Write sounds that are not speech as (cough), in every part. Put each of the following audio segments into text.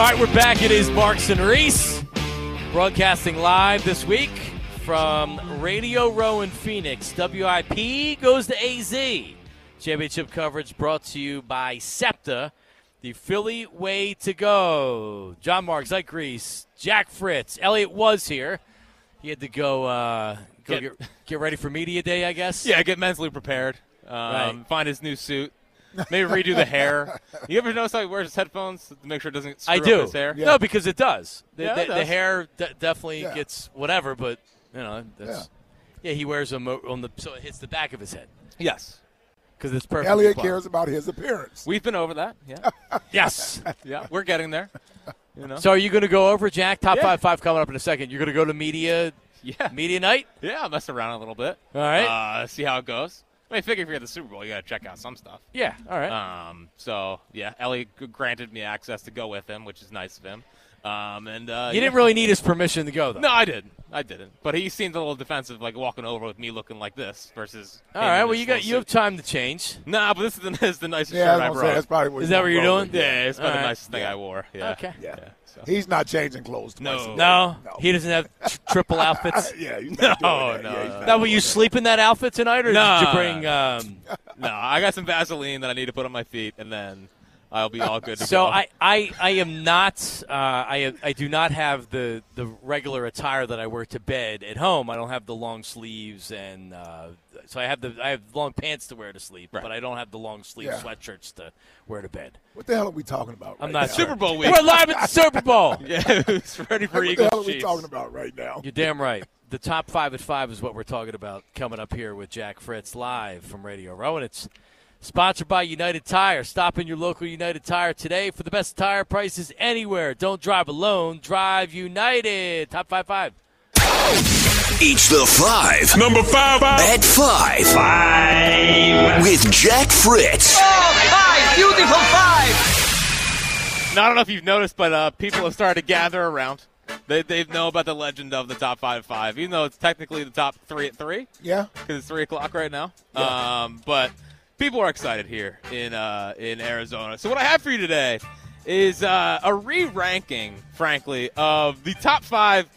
right, we're back. It is Marks and Reese broadcasting live this week from Radio Row in Phoenix. WIP goes to AZ. Championship coverage brought to you by SEPTA, the Philly way to go. John Marks, Ike Reese, Jack Fritz. Elliot was here. He had to go, uh, go Get- get, get ready for media day, I guess. Yeah, get mentally prepared. Um, Right. Find his new suit. (laughs) Maybe redo the hair. You ever notice how he wears his headphones to make sure it doesn't screw I do. up his hair? No, because it does. The, Yeah, the, it the hair de- definitely Yeah. gets whatever, but you know, that's, yeah. he wears them on the so it hits the back of his head Yes. because it's perfect. Elliot cares about his appearance. We've been over that. Yeah. (laughs) Yes. yeah. We're getting there. You know? so are you going to go over Jack top Yeah. five five coming up in a second? You're going to go to media yeah. media night. Yeah, I'll mess around a little bit. All right. Uh, see how it goes. I mean, figure if you're at the Super Bowl, you got to check out some stuff. yeah. All right. Um, so, yeah, Ellie granted me access to go with him, which is nice of him. Um, and uh, you yeah. didn't really need his permission to go though. No, I didn't. I didn't. But he seemed a little defensive, like walking over with me looking like this versus. All him right. in Well, you got full you have time to change. Nah, but this is the, (laughs) this is the nicest Yeah, I shirt I was brought. say that's probably what Is that what you're roll doing? with. yeah, it's about All the nicest thing I wore. Yeah. Okay. Yeah. so. He's not changing clothes. twice No. No, he doesn't have tr- triple (laughs) outfits. yeah, he's not No, doing (laughs) that. no, Yeah, he's not Now, will you that. sleep in that outfit tonight, or Nah. did you bring? Um, No, I got some Vaseline that I need to put on my feet, and then I'll be all good to So go. I, I, I am not uh, I I do not have the, the regular attire that I wear to bed at home. I don't have the long sleeves and uh, so I have the I have long pants to wear to sleep, Right. but I don't have the long sleeve Yeah. sweatshirts to wear to bed. What the hell are we talking about? I'm not now? Super Bowl week. We're live at the Super Bowl. (laughs) yeah, it's ready for What the Eagles hell are we Chiefs? talking about right now? You're damn right. The top five at five is what we're talking about coming up here with Jack Fritz live from Radio Row, and it's sponsored by United Tire. Stop in your local United Tire today for the best tire prices anywhere. Don't drive alone. Drive United. Top five five. Each the five Number five. at five. Five. With Jack Fritz. Five, beautiful Now, I don't know if you've noticed, but uh, people have started to gather around. They, they know about the legend of the top five five, even though it's technically the top three at three Yeah. because it's three o'clock right now. Yeah. Um, but people are excited here in uh, in Arizona. So what I have for you today is uh, a re-ranking, frankly, of the top five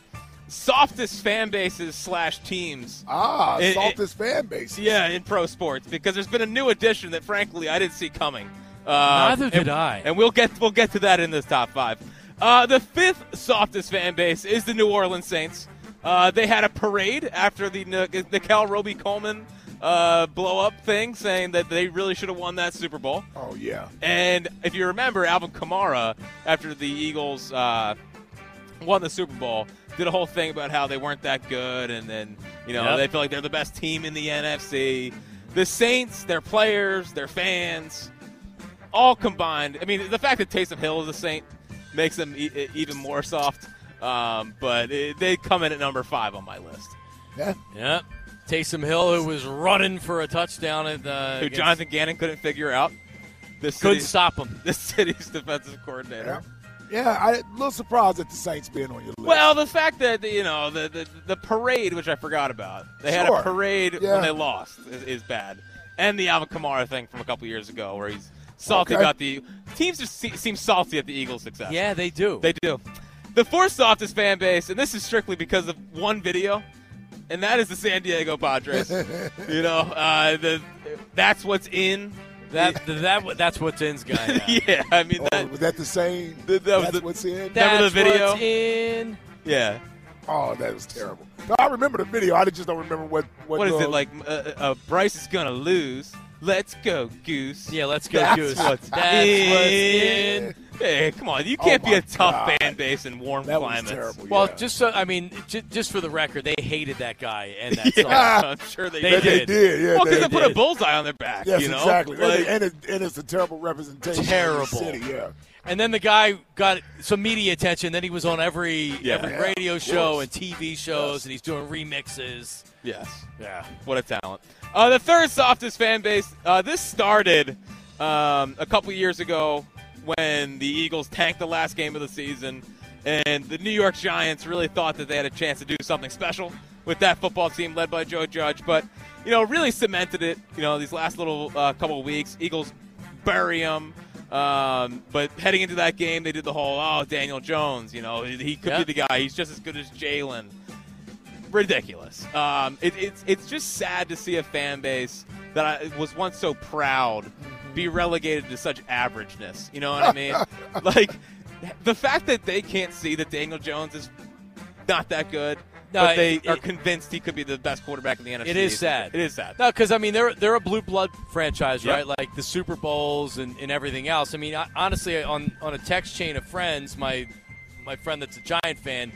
softest fan bases slash teams. Ah, It- softest fan base. Yeah, in pro sports because there's been a new addition that, frankly, I didn't see coming. Uh, Neither did and- I. And we'll get we'll get to that in this top five. Uh, the fifth softest fan base is the New Orleans Saints. Uh, they had a parade after the N- Nickell Robey-Coleman uh, blow up thing, saying that they really should have won that Super Bowl. Oh yeah. And if you remember, Alvin Kamara, after the Eagles uh, won the Super Bowl, did a whole thing about how they weren't that good, and then you know Yep. they feel like they're the best team in the NFC. The Saints, their players, their fans, all combined. I mean, the fact that Taysom Hill is a Saint makes them e- even more soft. Um, but it, they come in at number five on my list. Yeah. Yeah. Taysom Hill, who was running for a touchdown at uh, Who against- Jonathan Gannon couldn't figure out. This couldn't stop him. (laughs) this city's defensive coordinator. Yeah. Yeah. I, a little surprised at the Saints being on your list. Well, the fact that you know the, the the parade, which I forgot about, they had a parade Yeah. when they lost, is, is bad, and the Alvin Kamara thing from a couple years ago, where he's salty Okay. about the teams just se- seem salty at the Eagles' success. Yeah, they do. they do. The fourth softest fan base, and this is strictly because of one video, and that is the San Diego Padres. you know, uh, the that's what's in. that, that that's what's in's guy. (laughs) now. yeah, I mean Oh, was that the same? That- that was That's the- what's in. That- Remember the video? what's in. Yeah. oh, that was terrible. No, I remember the video. I just don't remember what. What, What is uh, it like? Uh, uh, Bryce is gonna lose. Let's go, Goose. Yeah, let's go, That's Goose. what's That's in. what's in. Hey, come on! You Oh can't be a tough God. fan base in warm That was climates. terrible. Well, just so I mean, j- just for the record, they hated that guy and that (laughs) Yeah, song. (laughs) I'm sure they, They did. they did. Yeah. Well, because they they put a bullseye on their back. Yes, you know? exactly. Like, and, and, it, and it's a terrible representation. Terrible. Of the city, yeah. And then the guy got some media attention. Then he was on every Yeah. every Yeah, radio show and TV shows, Yes. and he's doing remixes. Yes. Yeah, What a talent. Uh, the third softest fan base. Uh, this started um, a couple years ago when the Eagles tanked the last game of the season, and the New York Giants really thought that they had a chance to do something special with that football team led by Joe Judge. But you know, really cemented it. You know, these last little uh, couple of weeks, Eagles bury them. Um, but heading into that game, they did the whole oh Daniel Jones, you know he could Yeah. be the guy. He's just as good as Jalen. Ridiculous. Um, it, it's it's just sad to see a fan base that I was once so proud be relegated to such averageness. You know what I mean? (laughs) like the fact that they can't see that Daniel Jones is not that good, No, but they it- are it- convinced he could be the best quarterback in the NFC. It is sad. It is sad. No, because I mean they're they're a blue blood franchise, Yep. right? Like the Super Bowls and, and everything else. I mean, I, honestly, on on a text chain of friends, my my friend that's a Giant fan,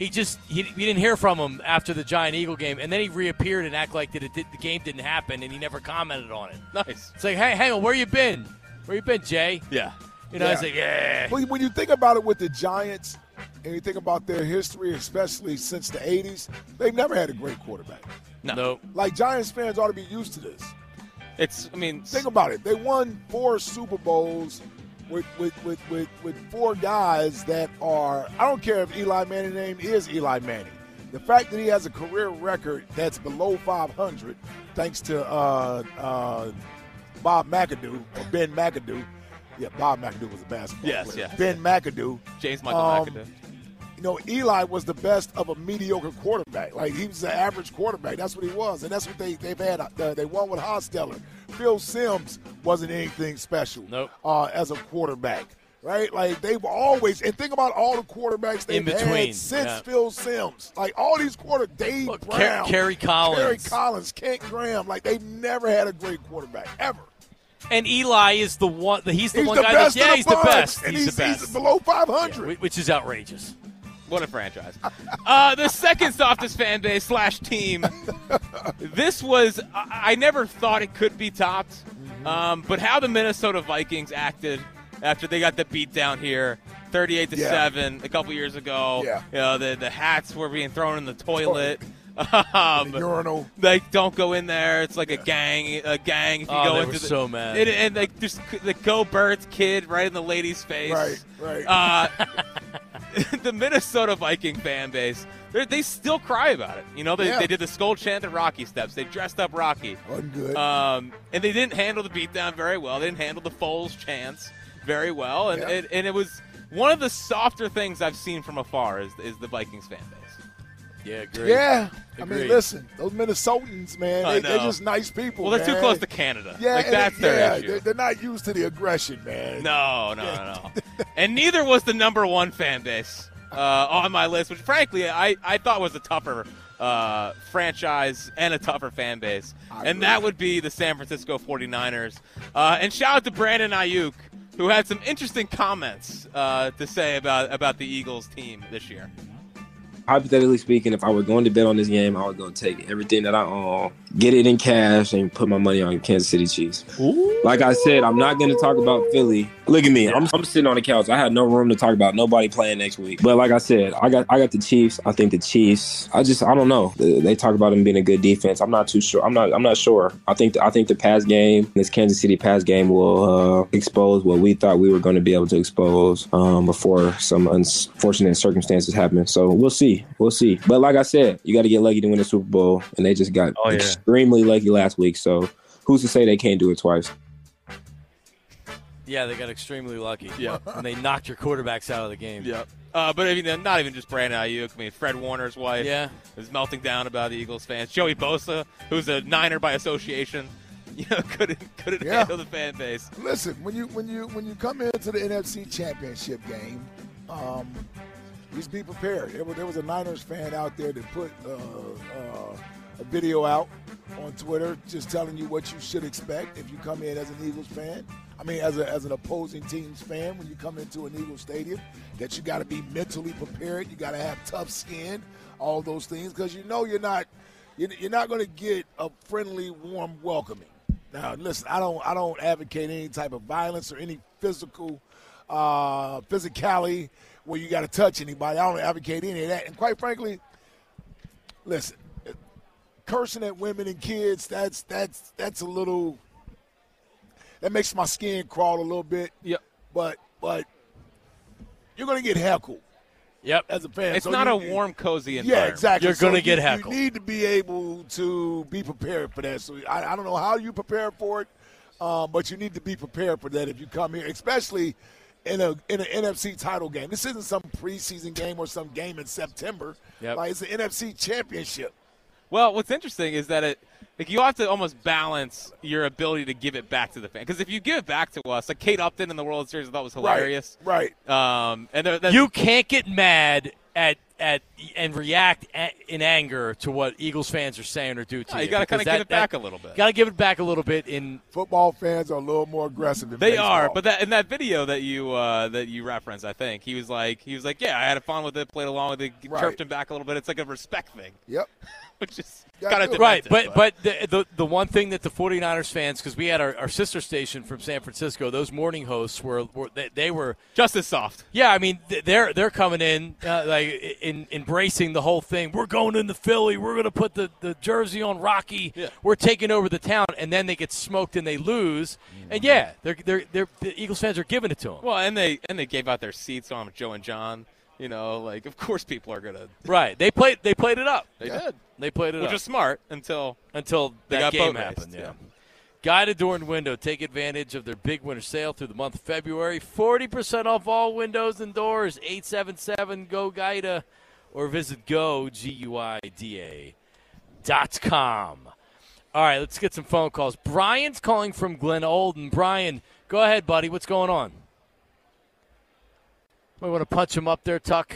he just he, we didn't hear from him after the Giant Eagle game, and then he reappeared and act like that it did, the game didn't happen, and he never commented on it. Nice. It's like, hey, hang on, where you been? Where you been, Jay? Yeah. You know, Yeah. it's like, yeah. Well, when you think about it with the Giants, and you think about their history, especially since the '80s, they've never had a great quarterback. No. Nope. Like Giants fans ought to be used to this. It's. I mean. Think about it. They won four Super Bowls with with, with, with, with four guys that are I don't care if Eli Manning's name is Eli Manning. The fact that he has a career record that's below 500, thanks to uh, uh, Bob McAdoo or Ben McAdoo. Yeah, Bob McAdoo was a basketball Yes, player. yes. Ben McAdoo. James Michael Um, McAdoo. You know, Eli was the best of a mediocre quarterback. Like he was an average quarterback. That's what he was, and that's what they they've had. Uh, they won with Hostetler. Phil Simms wasn't anything special. Nope. Uh, as a quarterback, right? Like they've always and think about all the quarterbacks they've between, had since yeah. Phil Simms. Like all these quarter, Dave Look, Brown, Kerry Collins. Kerry Collins, Kent Graham. Like they've never had a great quarterback ever. And Eli is the one. He's the He's one the guy. That's, yeah, he's the the best. he's, he's, the best. he's below 500. Yeah, which is outrageous. What a franchise. Uh, the second softest fan base slash team. This was, I, I never thought it could be topped. Um, but how the Minnesota Vikings acted after they got the beat down here, 38 to Yeah. 7 a couple years ago. Yeah. You know, the, the hats were being thrown in the toilet. Um, (laughs) The urinal. like don't go in there. It's like a gang, a gang. If you Oh, go they into were the, so mad. And, and like just the Go Birds kid right in the lady's face. Right, right. Uh, (laughs) (laughs) the Minnesota Viking fan base, they're- still cry about it. You know, they, Yeah. they did the skull chant at Rocky Steps. They dressed up Rocky. Wasn't. Um, and they didn't handle the beatdown very well. They didn't handle the Foles chants very well. And, Yeah. and, and it was one of the softer things I've seen from afar is, is the Vikings fan base. Yeah, great. Yeah, I mean, listen, those Minnesotans, man, they, they're just nice people. Well, they're too close to Canada. Yeah, like that's it- their yeah, issue. They're, they're not used to the aggression, man. No, no, no, no. And neither was the number one fan base uh, on my list, which frankly I, I thought was a tougher uh, franchise and a tougher fan base. I and that would be the San Francisco 49ers. Uh, and shout out to Brandon Aiyuk, who had some interesting comments uh, to say about, about the Eagles team this year. Hypothetically speaking, if I were going to bet on this game, I would go take everything that I own, get it in cash, and put my money on Kansas City Chiefs. Like I said, I'm not going to talk about Philly. Look at me, I'm, I'm sitting on the couch. I had no room to talk about nobody playing next week. But like I said, I got I got the Chiefs. I think the Chiefs. I just I don't know. They talk about them being a good defense. I'm not too sure. I'm not I'm not sure. I think I think the pass game, this Kansas City pass game, will uh, expose what we thought we were going to be able to expose um, before some unfortunate circumstances happen. So we'll see. We'll see. But like I said, you got to get lucky to win the Super Bowl, and they just got Oh, yeah. extremely lucky last week. So who's to say they can't do it twice? Yeah, they got extremely lucky. Yeah. and they knocked your quarterbacks out of the game. Yep. Uh, but I mean, not even just Brandon Aiyuk. I mean, Fred Warner's wife Yeah. is melting down about the Eagles fans. Joey Bosa, who's a Niner by association, (laughs) you know, couldn't couldn't Yeah. handle the fan base. Listen, when you when you when you come into the NFC Championship game, um, just be prepared. There was, there was a Niners fan out there that put uh, uh, a video out on Twitter just telling you what you should expect if you come in as an Eagles fan. I mean, as, a, as an opposing team's fan, when you come into an Eagles stadium, that you got to be mentally prepared. You got to have tough skin, all those things, because you know you're not you're not going to get a friendly, warm welcoming. Now, listen, I don't I don't advocate any type of violence or any physical uh, physicality where you got to touch anybody. I don't advocate any of that. And quite frankly, listen, cursing at women and kids that's that's that's a little that makes my skin crawl a little bit. Yep. But but you're going to get heckled Yep. as a fan. It's So not you- a warm, cozy yeah, exactly. You're gonna you- get heckled. You need to be able to be prepared for that. So I, I don't know how you prepare for it. Um, but you need to be prepared for that if you come here, especially in a in an NFC title game. This isn't some preseason game or some game in September. Yep. Like it's the NFC championship. Well, what's interesting is that it like you have to almost balance your ability to give it back to the fan because if you give it back to us, like Kate Upton in the World Series, I thought was hilarious. Right. Um, and there, You can't get mad at at and react a- in anger to what Eagles fans are saying or do to No, you. you gotta kinda give that- it back that- a little bit. Got to give it back a little bit in Football fans are a little more aggressive than They baseball. are, but that in that video that you uh, that you referenced, I think he was like he was like, yeah, I had fun with it, played along with it, Right. chirped him back a little bit. It's like a respect thing, Yep. (laughs) which is Yeah, kind of do it. Right, but but the, the the one thing that the 49ers fans, because we had our, our sister station from San Francisco, those morning hosts were, were they, they were just as soft. yeah, I mean they're they're coming in uh, like in embracing the whole thing. We're going into Philly. We're going to put the, the jersey on Rocky. Yeah. We're taking over the town, and then they get smoked and they lose. And yeah, they're they're, they're the Eagles fans are giving it to them. Well, and they and they gave out their seats on Joe and John. You know, like of course people are gonna. Right, they played they played it up. They Yeah. did, They played it up which up. is smart until until They that got game boat happened. Yeah. yeah. Guida door and window. Take advantage of their big winter sale through the month of February. Forty percent off all windows and doors. Eight seven seven go Guida, or visit go g u i d a dot com. All right, let's get some phone calls. Brian's calling from Glenolden. Brian, go ahead, buddy. What's going on? We want to punch him up there, Tuck.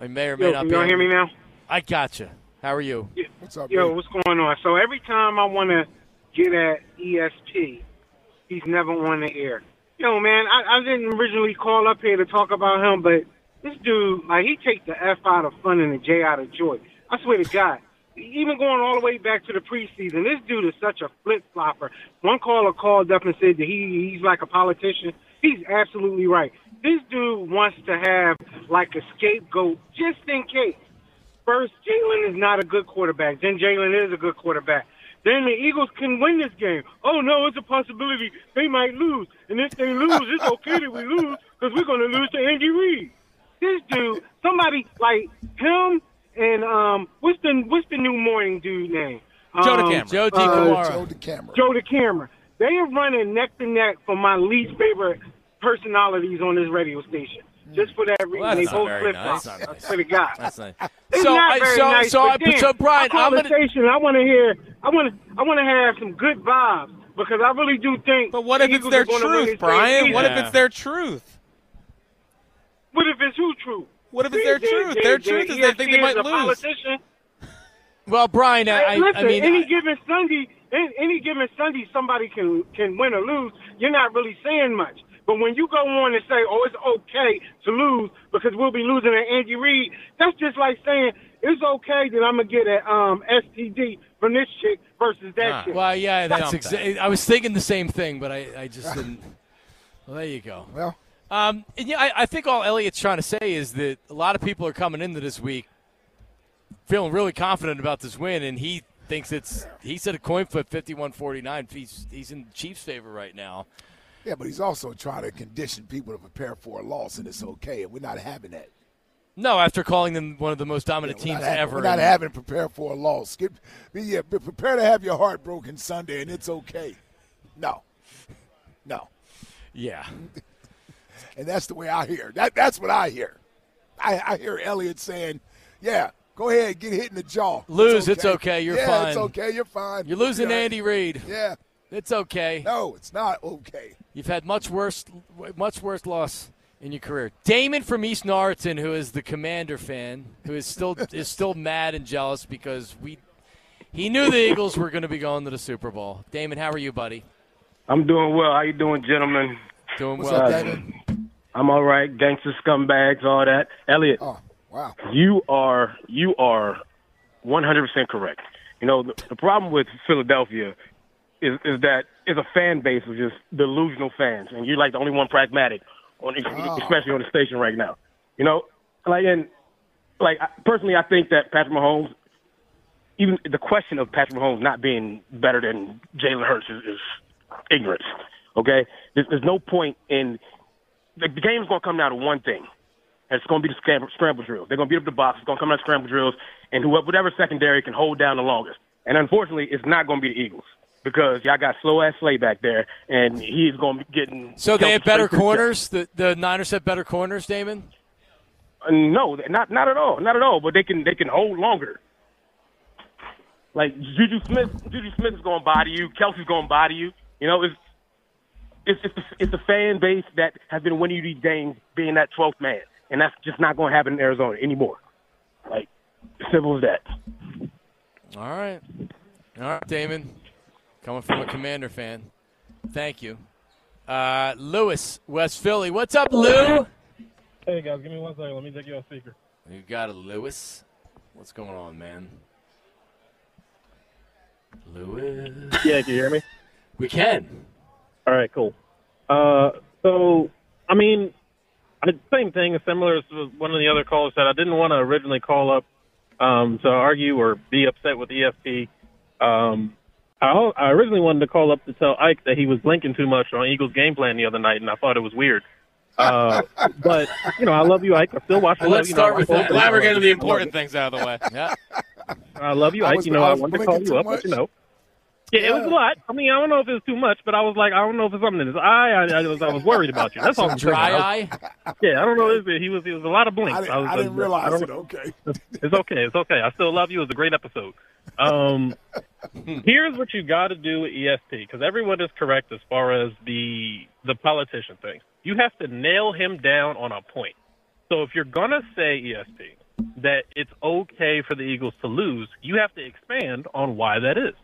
I may or may Yo, not can be. y'all able- hear me now? I gotcha. How are you? What's up, Yo, man? what's going on? So every time I want to get at ESP, he's never on the air. Yo, man, I, I didn't originally call up here to talk about him, but this dude, like, he takes the F out of fun and the J out of joy. I swear to God. Even going all the way back to the preseason, this dude is such a flip flopper. One caller called up and said that he he's like a politician. He's absolutely right. This dude wants to have like a scapegoat just in case. First, Jalen is not a good quarterback. Then Jalen is a good quarterback. Then the Eagles can win this game. Oh no, it's a possibility they might lose. And if they lose, it's okay that we lose because we're going to lose to Andy Reid. This dude, somebody like him and um, what's the what's the new morning dude name? Joe Um, DeCamara. Joe D. uh, Joe the camera. Joe the camera. They are running neck to neck for my least favorite personalities on this radio station. Just for that reason, Well, they both very flip nice. flops. That's nice. I swear to God. That's nice. It's so, not I, very so, nice, so, but I, damn, so, Brian, our I'm gonna. conversation, I want to hear. I want to. I want to have some good vibes because I really do think. But what if it's their are gonna win truth, Brian? season. What if it's their truth? What if it's who true? What if it's their They- truth? they- Their they- truth is they think they might lose. Politician. Well, Brian, I, Hey, listen, I mean, any I- given Sunday, any, any given Sunday, somebody can can win or lose. You're not really saying much. But when you go on and say, "Oh, it's okay to lose because we'll be losing to Andy Reid," that's just like saying it's okay that I'm gonna get an um, STD from this chick versus that Ah. chick. well, yeah, that's Dump exa- I was thinking the same thing, but I, I just didn't. Well, there you go. Well, Um, and yeah, I, I think all Elliot's trying to say is that a lot of people are coming into this week feeling really confident about this win, and he thinks it's. He said a coin flip, 51-49. He's he's in Chiefs' favor right now. yeah, but he's also trying to condition people to prepare for a loss, and it's okay, and we're not having that. No, after calling them one of the most dominant we're teams having, ever. We're not having prepare for a loss. Get, be, yeah, prepare to have your heart broken Sunday, and it's okay. No, no, yeah. (laughs) and that's the way I hear. That that's what I hear. I, I hear Elliott saying, "Yeah, go ahead, get hit in the jaw. Lose, it's okay, you're yeah, fine. it's okay, you're fine. You're losing to Yeah. Andy Reid. Yeah, It's okay. no, it's not okay. You've had much worse, much worse loss in your career. Damon from East Norriton, who is the Commander fan, who is still (laughs) is still mad and jealous because we he knew the Eagles were going to be going to the Super Bowl. Damon, how are you, buddy? I'm doing well. How you doing, gentlemen? Doing What's well. up, David? I'm all right. Gangster scumbags, all that. Elliot, Oh, wow. you are you are 100% correct. You know the, the problem with Philadelphia is is that it's a fan base of just delusional fans, and you're like the only one pragmatic, on especially on the station right now. You know, like and like personally, I think that Patrick Mahomes, even the question of Patrick Mahomes not being better than Jalen Hurts is, is ignorance. Okay, there's, there's no point in the, the game's going to come down to one thing. And it's going to be the scramble, scramble drills. They're going to beat up the box. It's going to come out scramble drills, and whoever, whatever secondary can hold down the longest. And unfortunately, it's not going to be the Eagles because y'all got slow ass Slay back there, and he's going to be getting. So they have better the corners. The the Niners have better corners, Damon. Uh, No, not not at all, not at all. But they can they can hold longer. Like Juju Smith, Juju Smith is going to body you. Kelce's going to body you. You know, it's it's it's, it's a fan base that has been winning you these games, being that 12th man, and that's just not going to happen in Arizona anymore. Like simple as that. All right, all right, Damon. Coming from a Commander fan. Thank you, uh, Lewis, West Philly. What's up, Lou? Hey guys, give me one second. Let me take you off speaker. You got it, Lewis. What's going on, man? Lewis. Yeah, can you hear me? We can. All right, cool. Uh, so, I mean, I, same thing, similar to one of the other callers said. I didn't want to originally call up um, to argue or be upset with ESP. Um, I, I originally wanted to call up to tell Ike that he was blinking too much on Eagles game plan the other night, and I thought it was weird. Uh, (laughs) but you know, I love you, Ike. I still watch. Well, let's you start I with love that. you. Glad we're getting the important things out of the way. Yeah. I love you, I Ike. was- you know, I I, wanted to call you too up, but you know. Yeah, it was a lot. I mean, I don't know if it was too much, but I was like, I don't know if it's something in his eye. I, I was, I was worried about you. That's all. I'm saying. Dry I was- eye. Yeah, I don't know. It was, he was, it was a lot of blinks. I didn't, was, I didn't I realize don't it. Okay. (laughs) It's okay. It's okay. I still love you. It was a great episode. Um, (laughs) here's what you got to do with ESP because everyone is correct as far as the the politician thing. You have to nail him down on a point. So if you're gonna say ESP that it's okay for the Eagles to lose, you have to expand on why that is.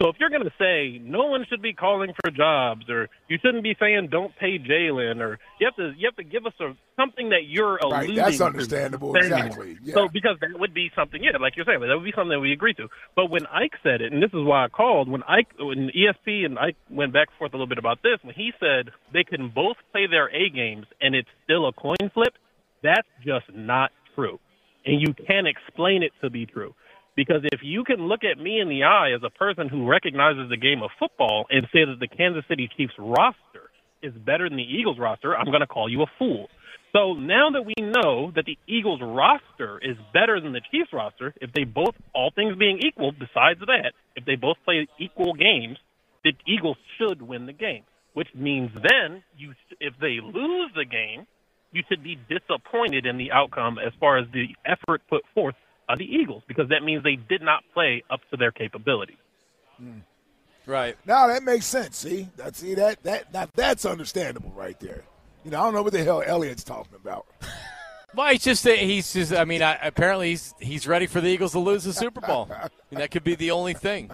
So if you're going to say no one should be calling for jobs, or you shouldn't be saying don't pay Jalen, or you have to you have to give us a, something that you're Right, alluding that's understandable, exactly, yeah. So because that would be something, yeah, like you're saying, that would be something that we agree to. But when Ike said it, and this is why I called, when Ike, when ESP and Ike went back and forth a little bit about this, when he said they can both play their A games and it's still a coin flip, that's just not true, and you can't explain it to be true. Because if you can look at me in the eye as a person who recognizes the game of football and say that the Kansas City Chiefs roster is better than the Eagles roster, I'm going to call you a fool. So now that we know that the Eagles roster is better than the Chiefs roster, if they both, all things being equal, besides that, if they both play equal games, the Eagles should win the game. Which means then, you, if they lose the game, you should be disappointed in the outcome as far as the effort put forth by the Eagles, because that means they did not play up to their capability. Right. Now that makes sense. See, that see that that now that's understandable right there. You know, I don't know what the hell Elliot's talking about. (laughs) Well, he's just he's just. I mean, I, apparently he's he's ready for the Eagles to lose the Super Bowl. (laughs) I mean, that could be the only thing.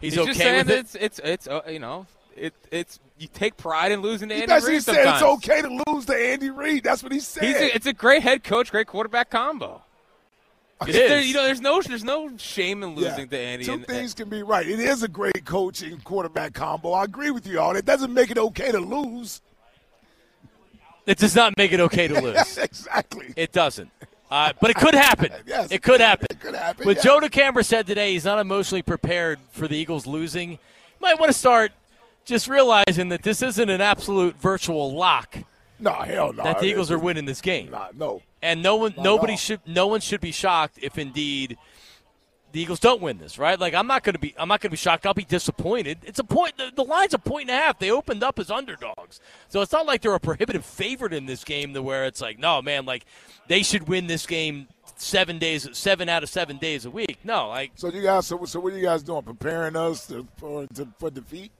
He's, He's okay just saying with it. it's it's it's uh, you know it it's you take pride in losing to He Andy basically Reid said sometimes. it's okay to lose to Andy Reid. That's what he said. He's a, it's a great head coach, great quarterback combo. It There- is. you know, there's no there's no shame in Yeah. losing to Andy. Two and- things can be right. It is a great coaching quarterback combo. I agree with you all. It doesn't make it okay to lose. It does not make it okay to (laughs) lose. exactly. It doesn't. Uh, but it could happen. (laughs) Yes, it could happen. It could happen. But yeah. Joe DeCamara said today he's not emotionally prepared for the Eagles losing. You might want to start just realizing that this isn't an absolute virtual lock no, hell no. that the Eagles are winning this game. Nah, no. And no one, Not nobody should, no one should be shocked if indeed the Eagles don't win this, right? Like I'm not going to be, I'm not going to be shocked. I'll be disappointed. It's a point. The, the line's a point and a half. They opened up as underdogs, so it's not like they're a prohibitive favorite in this game. To where it's like, no, man, like they should win this game seven days, seven out of seven days a week. No, like So you guys, so, so what are you guys doing? Preparing us to, for to, for defeat?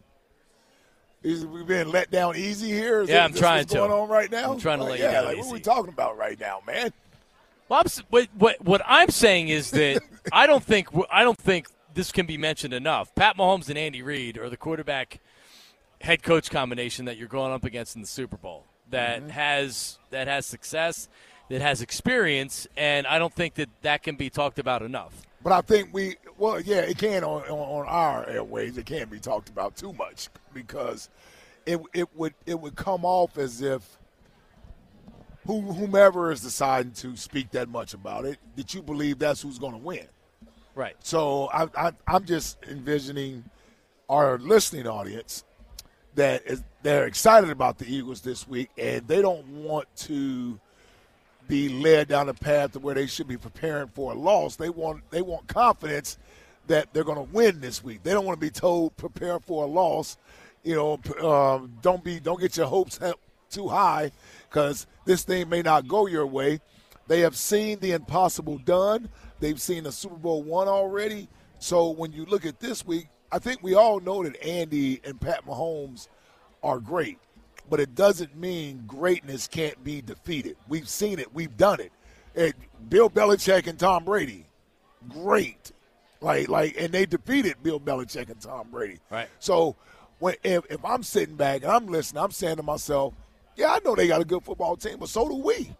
Is we being let down easy here? Is Yeah, that- I'm trying what's to. going on right now? I'm trying to Like, let you yeah, down like, What are we talking about right now, man? Well, I'm, what, what what I'm saying is that (laughs) I don't think I don't think this can be mentioned enough. Pat Mahomes and Andy Reid are the quarterback head coach combination that you're going up against in the Super Bowl that mm-hmm. has that has success, that has experience, and I don't think that that can be talked about enough. But I think we, well, yeah, it can on, on, on our airways. It can't be talked about too much because it it would it would come off as if who, whomever is deciding to speak that much about it, that you believe that's who's going to win. Right. So I, I, I'm just envisioning our listening audience that is they're excited about the Eagles this week, and they don't want to be led down a path to where they should be preparing for a loss. They want they want confidence that they're going to win this week. They don't want to be told prepare for a loss. You know, um, don't be don't get your hopes too high because this thing may not go your way. They have seen the impossible done. They've seen the Super Bowl one already. So when you look at this week, I think we all know that Andy and Pat Mahomes are great, but it doesn't mean greatness can't be defeated. We've seen it. We've done it. it Bill Belichick and Tom Brady, great. Like like, and they defeated Bill Belichick and Tom Brady. Right. So when if, if I'm sitting back and I'm listening, I'm saying to myself, yeah, I know they got a good football team, but so do we.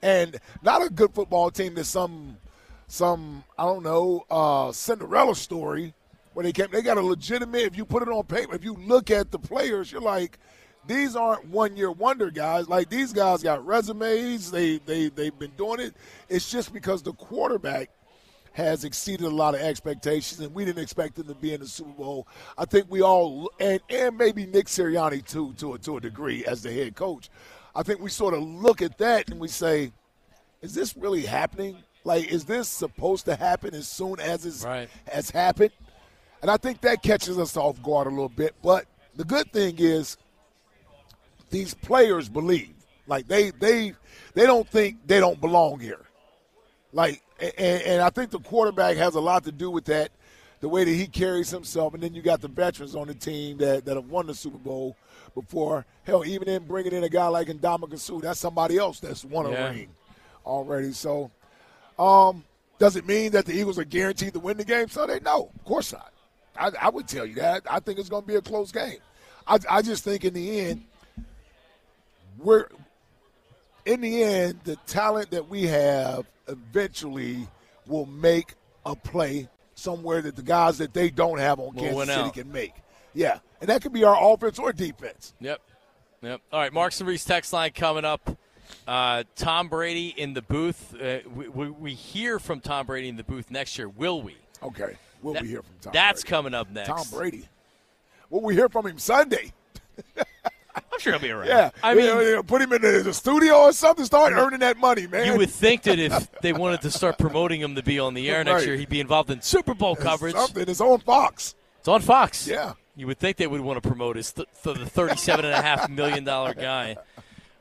And not a good football team that's some some I don't know uh, Cinderella story where they came. They got a legitimate. If you put it on paper, if you look at the players, you're like, these aren't one year wonder guys. Like these guys got resumes. They they they've been doing it. It's just because the quarterback has exceeded a lot of expectations, and we didn't expect them to be in the Super Bowl. I think we all, and and maybe Nick Sirianni too, to a, to a degree as the head coach. I think we sort of look at that and we say, is this really happening? Like, is this supposed to happen as soon as it Right. has happened? And I think that catches us off guard a little bit. But the good thing is, these players believe. Like they they they don't think they don't belong here. Like, and, and I think the quarterback has a lot to do with that, the way that he carries himself. And then you got the veterans on the team that, that have won the Super Bowl before. Hell, even in bringing in a guy like Ndamukong Suh, that's somebody else that's won a Yeah. ring already. So, um, does it mean that the Eagles are guaranteed to win the game Sunday? No, of course not. I, I would tell you that. I think it's going to be a close game. I, I just think in the end, we're in the end, the talent that we have eventually will make a play somewhere that the guys that they don't have on Will Kansas City out. can make. Yeah, and that could be our offense or defense. Yep. Yep. All right, Marks and Reese text line coming up. Uh, Tom Brady in the booth. Uh, we, we, we hear from Tom Brady in the booth next year, will we? Okay, we'll That- be here from Tom. That's Brady. coming up next. Tom Brady. Will we hear from him Sunday? (laughs) I'm sure he'll be around. Yeah, I mean- You know, put him in the, the studio or something. Start earning that money, man. You would think that if (laughs) they wanted to start promoting him to be on the air next year, he'd be involved in Super Bowl coverage. Something. It's on Fox. It's on Fox. Yeah. You would think they would want to promote his th- th- the thirty-seven and a half million dollar guy.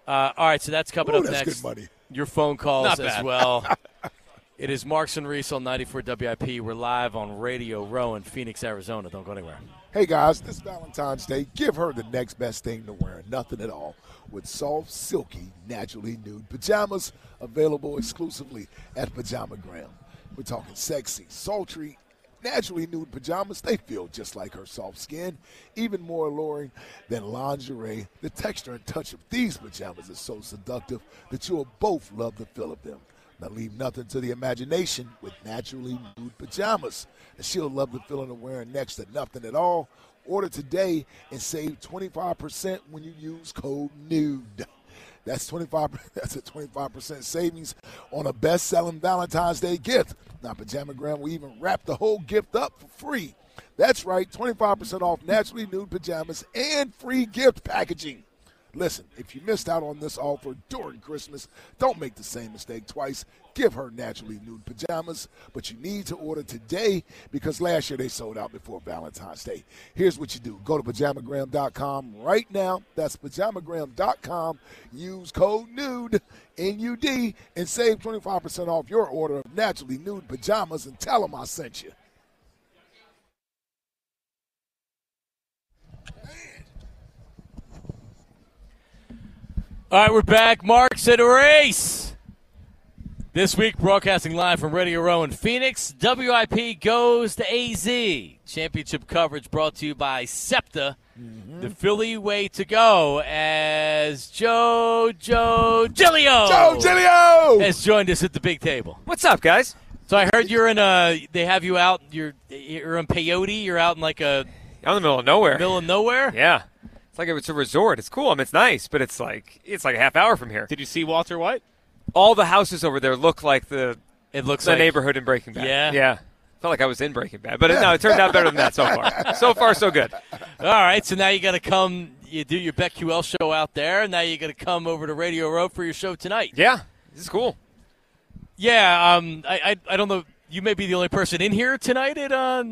Uh, all right, so that's coming Ooh, up that's next. good money. Your phone calls Not as bad. well. (laughs) it is Marks and Reese on 94 WIP. We're live on Radio Row in Phoenix, Arizona. Don't go anywhere. Hey guys, this Valentine's Day, give her the next best thing to wear, nothing at all, with soft, silky, naturally nude pajamas available exclusively at Pajamagram. We're talking sexy, sultry, naturally nude pajamas. They feel just like her soft skin, even more alluring than lingerie. The texture and touch of these pajamas is so seductive that you'll both love the feel of them. Now leave nothing to the imagination with naturally nude pajamas. And she'll love the feeling of wearing next to nothing at all. Order today and save 25% when you use code NUDE. That's 25 (laughs) that's a 25% savings on a best-selling Valentine's Day gift. Now Pajamagram will even wrap the whole gift up for free. That's right, 25% off naturally nude pajamas and free gift packaging. Listen, if you missed out on this offer during Christmas, don't make the same mistake twice. Give her naturally nude pajamas, but you need to order today because last year they sold out before Valentine's Day. Here's what you do go to pajamagram.com right now. That's pajamagram.com. Use code NUDE, N U D, and save 25% off your order of naturally nude pajamas and tell them I sent you. All right, we're back. Marks and Reese. This week, broadcasting live from Radio Row in Phoenix. WIP goes to AZ. Championship coverage brought to you by SEPTA. Mm-hmm. The Philly way to go as Joe Joe Giglio Joe Giglio! has joined us at the big table. What's up, guys? So I heard you're in a. They have you out. You're you're in peyote. You're out in like a I'm in the middle of nowhere. middle of nowhere. Yeah. It's like it's a resort. It's cool. I mean, it's nice, but it's like it's like a half hour from here. Did you see Walter White? All the houses over there look like the It looks the like neighborhood in Breaking Bad. Yeah? yeah. Felt like I was in Breaking Bad, but no, it turned out better than that so far. So far, so good. All right, so now you got to come. You do your BetQL show out there. And now you got to come over to Radio Row for your show tonight. Yeah, this is cool. Yeah, um, I, I I don't know. you may be the only person in here tonight at uh,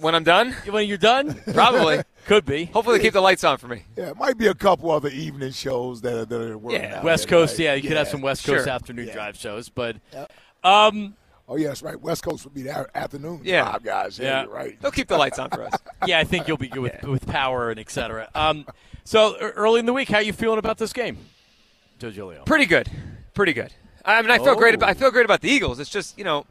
When I'm done, when you're done. probably. Could be. Hopefully, they keep the lights on for me. Yeah, it might be a couple other evening shows that are, that are working Yeah, out West there, Coast, right? yeah, you could have some West Coast Sure. afternoon Yeah. drive shows, but Yep. um, Oh, yes, right. West Coast would be the afternoon Yeah. drive, guys. Yeah, Yeah. you're right. They'll keep the lights on for us. (laughs) yeah, I think you'll be good with, with power and etc. Um, so early in the week, how you feeling about this game, Joe Giglio? Pretty good. Pretty good. I mean, I feel great Oh. about I feel great about the Eagles. It's just you know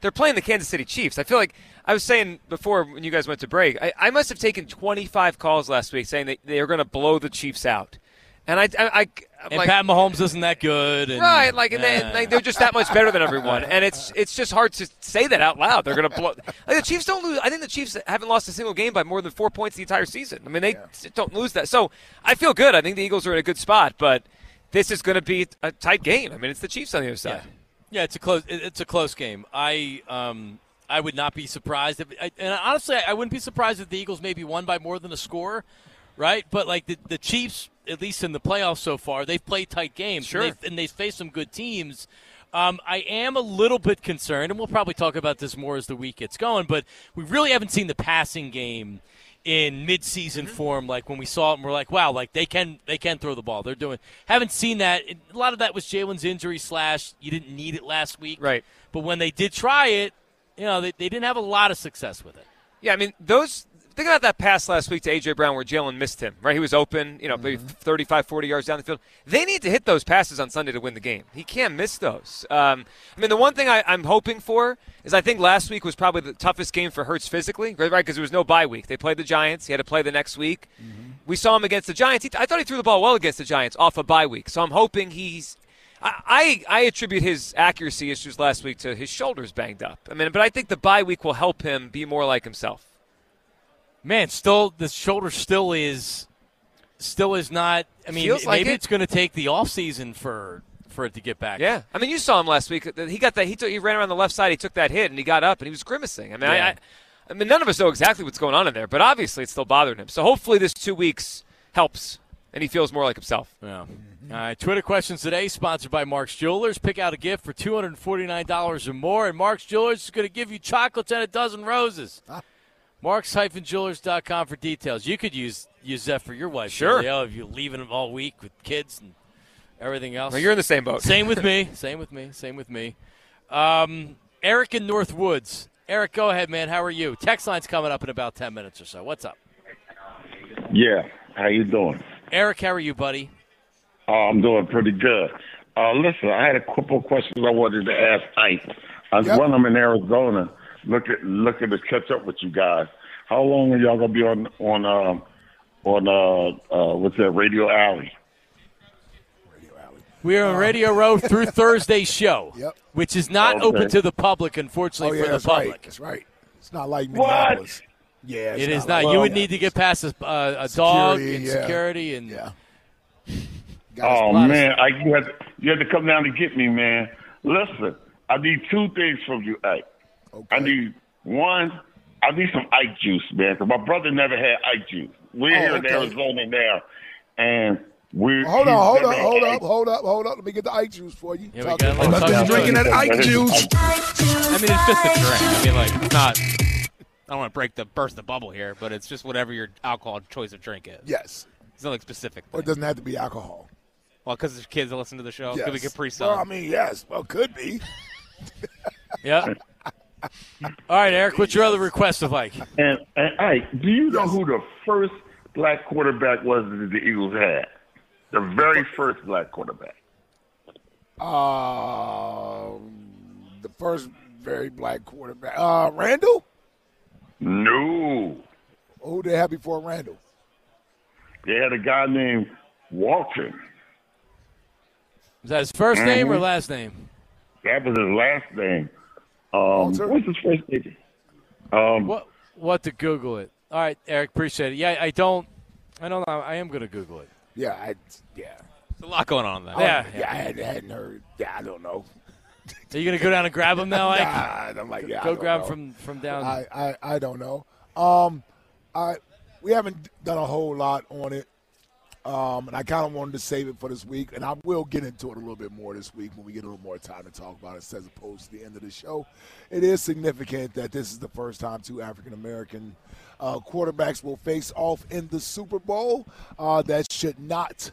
they're playing the Kansas City Chiefs. I feel like I was saying before when you guys went to break. I, I must have taken 25 calls last week saying that they are going to blow the Chiefs out, and I I, I I'm And like, Pat Mahomes isn't that good, and, Right, like, and they, Yeah. like they're just that much better than everyone, and it's it's just hard to say that out loud. They're going to blow. Like the Chiefs don't lose. I think the Chiefs haven't lost a single game by more than four points the entire season. I mean, they don't lose that. So I feel good. I think the Eagles are in a good spot, but this is going to be a tight game. I mean, it's the Chiefs on the other side. Yeah. Yeah, it's a close. It's a close game. I um I would not be surprised if, I- and honestly, I wouldn't be surprised if the Eagles maybe won by more than a score, right? But like the the Chiefs, at least in the playoffs so far, they've played tight games. Sure. and they've, and they've faced some good teams. Um, I am a little bit concerned, and we'll probably talk about this more as the week gets going. But we really haven't seen the passing game in midseason Mm-hmm. form like when we saw it and we're like wow like they can they can throw the ball they're doing haven't seen that a lot of that was jalen's injury slash you didn't need it last week Right. but when they did try it you know they, they didn't have a lot of success with it Yeah, I mean those. Think about that pass last week to AJ Brown where Jalen missed him. Right, he was open. You know, maybe 35, 40 yards down the field. They need to hit those passes on Sunday to win the game. He can't miss those. Um, I mean, the one thing I, I'm hoping for is I think last week was probably the toughest game for Hurts physically, right? Because there was no bye week. They played the Giants. He had to play the next week. We saw him against the Giants. He, I thought he threw the ball well against the Giants off a bye week. So I'm hoping he's. I, I I attribute his accuracy issues last week to his shoulders banged up. I mean, but I think the bye week will help him be more like himself. Man still the shoulder still is still is not i mean Feels like maybe it. it's going to take the offseason for for it to get back Yeah, I mean, you saw him last week. He got that. He took, he ran around the left side. He took that hit and he got up and he was grimacing. I mean, Yeah. I, I, I mean, none of us know exactly what's going on in there, but obviously it's still bothering him. So hopefully this two weeks helps and he feels more like himself. Yeah. All right. Twitter questions today, sponsored by Mark's Jewelers. Pick out a gift for two hundred and forty nine dollars or more, and Mark's Jewelers is going to give you chocolates and a dozen roses. Ah. Marks-Jewelers.com for details. You could use use that for your wife, Sure. Giglio, if you're leaving them all week with kids and everything else. Well, you're in the same boat. Same with me. (laughs) Same with me. Same with me. Um, Eric in North Woods. Eric, go ahead, man. How are you? Text line's coming up in about ten minutes or so. What's up, Yeah, how you doing? Eric? How are you, buddy? Uh, I'm doing pretty good. Uh, listen, I had a couple questions I wanted to ask Ike. I was Yep. when I'm in Arizona, look at look at to catch up with you guys. How long are y'all gonna be on on um on uh uh what's that Radio Alley? Radio Alley. We are on Radio Row through Thursday's (laughs) show, Yep. which is not Okay. open to the public, Oh, unfortunately, yeah, for the that's public. right. That's right. It's not like What? Yeah, it's It is like not. you would that. need to get past a, uh, a dog Security, and yeah. security and Yeah. (laughs) Oh man, I, you had you had to come down to get me, man. Listen, I need two things from you, Ike. I need one. I need some Ike juice, man. Cause my brother never had Ike juice. We're Oh, here in. Arizona now, and we. Hold on, hold never up, had hold Ike up, hold up, hold up. Let me get the Ike juice for you. Yeah, we Talk got a to- little Nothing drinking to that it. Ike juice. I mean, it's just a drink. I mean, like it's not. I don't want to break the burst the bubble here, but it's just whatever your alcohol choice of drink is. Yes. It's not like specific. Or it doesn't have to be alcohol. Well, because there's kids that listen to the show. Yes. Could be Capri Sun. Well, I mean, yes. Well, could be. Yeah. (laughs) All right, Eric. What's your other request of Ike? And, and Ike, do you know who the first black quarterback was that the Eagles had? The very first black quarterback. Uh, the first very black quarterback. Uh, Randall? No, Who they have before Randall? they had a guy named Walton. Is that his 1st name or Mhm. last name? That was his last name. Um, what's his first name? Um, What? What to Google it? All right, Eric. Appreciate it. Yeah, I don't. I don't know. I am going to Google it. Yeah, I, yeah. There's a lot going on there. Yeah. Yeah, I hadn't, hadn't heard. Yeah, I don't know. (laughs) Are you going to go down and grab him now, (laughs) Ike? Nah, I'm like, yeah, I go don't grab know. from from down. I, I, I don't know. Um, I we haven't done a whole lot on it. Um, and I kind of wanted to save it for this week, and I will get into it a little bit more this week when we get a little more time to talk about it, as opposed to the end of the show. It is significant that this is the first time two African American uh, quarterbacks will face off in the Super Bowl. Uh, that should not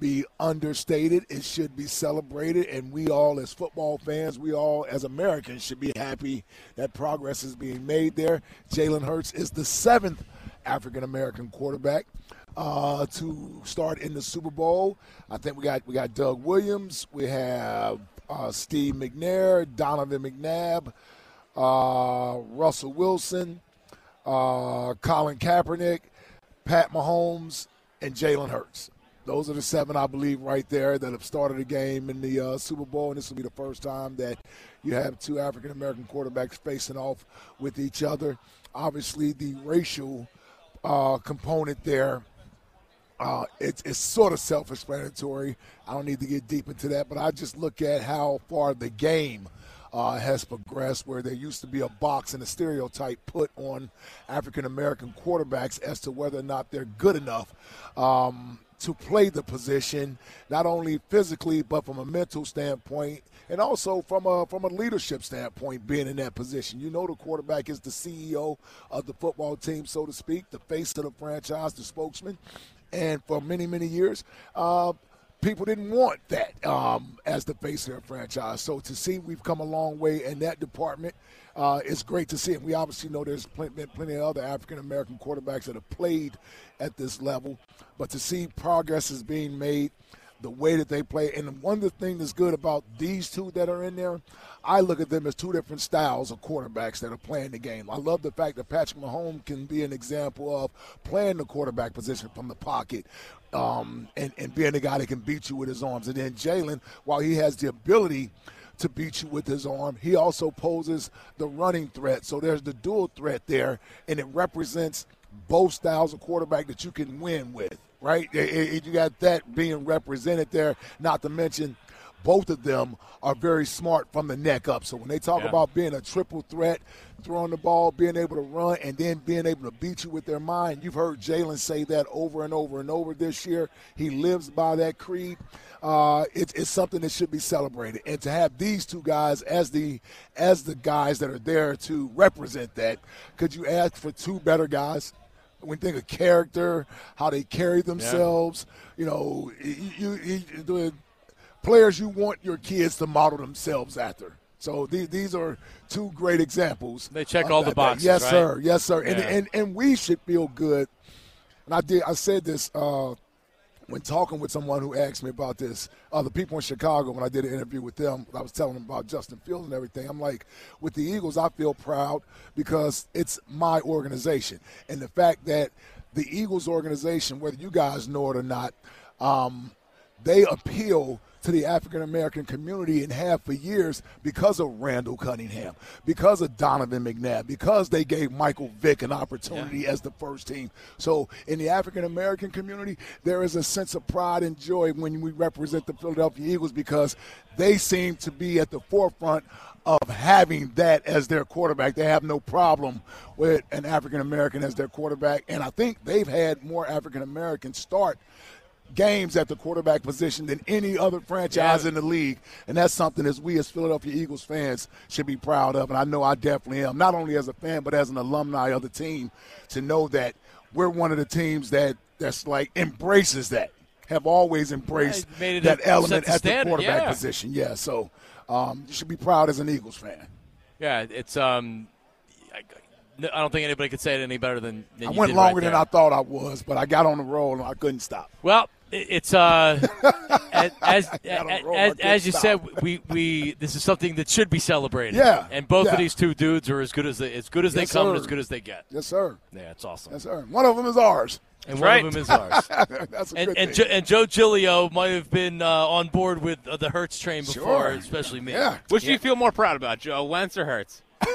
be understated. It should be celebrated, and we all, as football fans, we all, as Americans, should be happy that progress is being made there. Jalen Hurts is the seventh African American quarterback uh, to start in the Super Bowl. I think we got we got Doug Williams, we have uh, Steve McNair, Donovan McNabb, uh, Russell Wilson, uh, Colin Kaepernick, Pat Mahomes, and Jalen Hurts. Those are the seven, I believe, right there that have started a game in the uh, Super Bowl, and this will be the first time that you have two African American quarterbacks facing off with each other. Obviously, the racial uh, component there uh, it's, it's sort of self-explanatory. I don't need to get deep into that, but I just look at how far the game uh, has progressed, where there used to be a box and a stereotype put on African American quarterbacks as to whether or not they're good enough um, to play the position, not only physically but from a mental standpoint, and also from a from a leadership standpoint, being in that position. You know, the quarterback is the CEO of the football team, so to speak, the face of the franchise, the spokesman and for many many years. Uh, people didn't want that um, as the face of their franchise. So to see we've come a long way in that department, uh, it's great to see. And we obviously know there's plenty, been plenty of other African American quarterbacks that have played at this level, but to see progress is being made the way that they play. And one of the things that's good about these two that are in there, I look at them as two different styles of quarterbacks that are playing the game. I love the fact that Patrick Mahomes can be an example of playing the quarterback position from the pocket. Um, and, and being the guy that can beat you with his arms. And then Jalen, while he has the ability to beat you with his arm. He also poses the running threat. So there's the dual threat there, and it represents both styles of quarterback that you can win with right? You got that being represented there, not to mention both of them are very smart from the neck up. So when they talk yeah. about being a triple threat, throwing the ball, being able to run, and then being able to beat you with their mind, you've heard Jalen say that over and over and over this year. He lives by that creed. Uh, it, it's something that should be celebrated, and to have these two guys as the as the guys that are there to represent that, could you ask for two better guys? When you think of character, how they carry themselves, yeah. you know, you, you, the players you want your kids to model themselves after. So these, these are two great examples. They check all the boxes. Yes, right? sir. Yes, sir. Yeah. And, and and we should feel good. And I did. I said this uh, when talking with someone who asked me about this, uh, the people in Chicago, when I did an interview with them, I was telling them about Justin Fields and everything. I'm like, with the Eagles, I feel proud because it's my organization. And the fact that the Eagles organization, whether you guys know it or not, um, they appeal to the African American community and have for years because of Randall Cunningham, because of Donovan McNabb, because they gave Michael Vick an opportunity yeah. as the first team. So in the African American community, there is a sense of pride and joy when we represent the Philadelphia Eagles because they seem to be at the forefront of having that as their quarterback. They have no problem with an African American as their quarterback. And I think they've had more African Americans start games at the quarterback position than any other franchise yeah. in the league. And that's something as we as Philadelphia Eagles fans should be proud of. And I know I definitely am, not only as a fan, but as an alumni of the team, to know that we're one of the teams that that's like embraces that, have always embraced yeah, that element at the quarterback yeah. position. Yeah, so um, you should be proud as an Eagles fan. Yeah, it's um, I don't think anybody could say it any better than, than I went longer right than I thought I was, but I got on the roll and I couldn't stop. Well, it's uh, (laughs) as as, as, as you said, we, we this is something that should be celebrated. Yeah, and both yeah. of these two dudes are as good as they as good as yes, they come sir. and as good as they get. Yes, sir. Yeah, it's awesome. Yes, sir. One of them is ours. And one right. of them is ours. (laughs) That's a and, good and, thing. Jo- and Joe Giglio might have been uh, on board with uh, the Hurts train before, sure. especially me. Yeah. Which yeah. do you feel more proud about, Joe Wentz or Hurts? (laughs)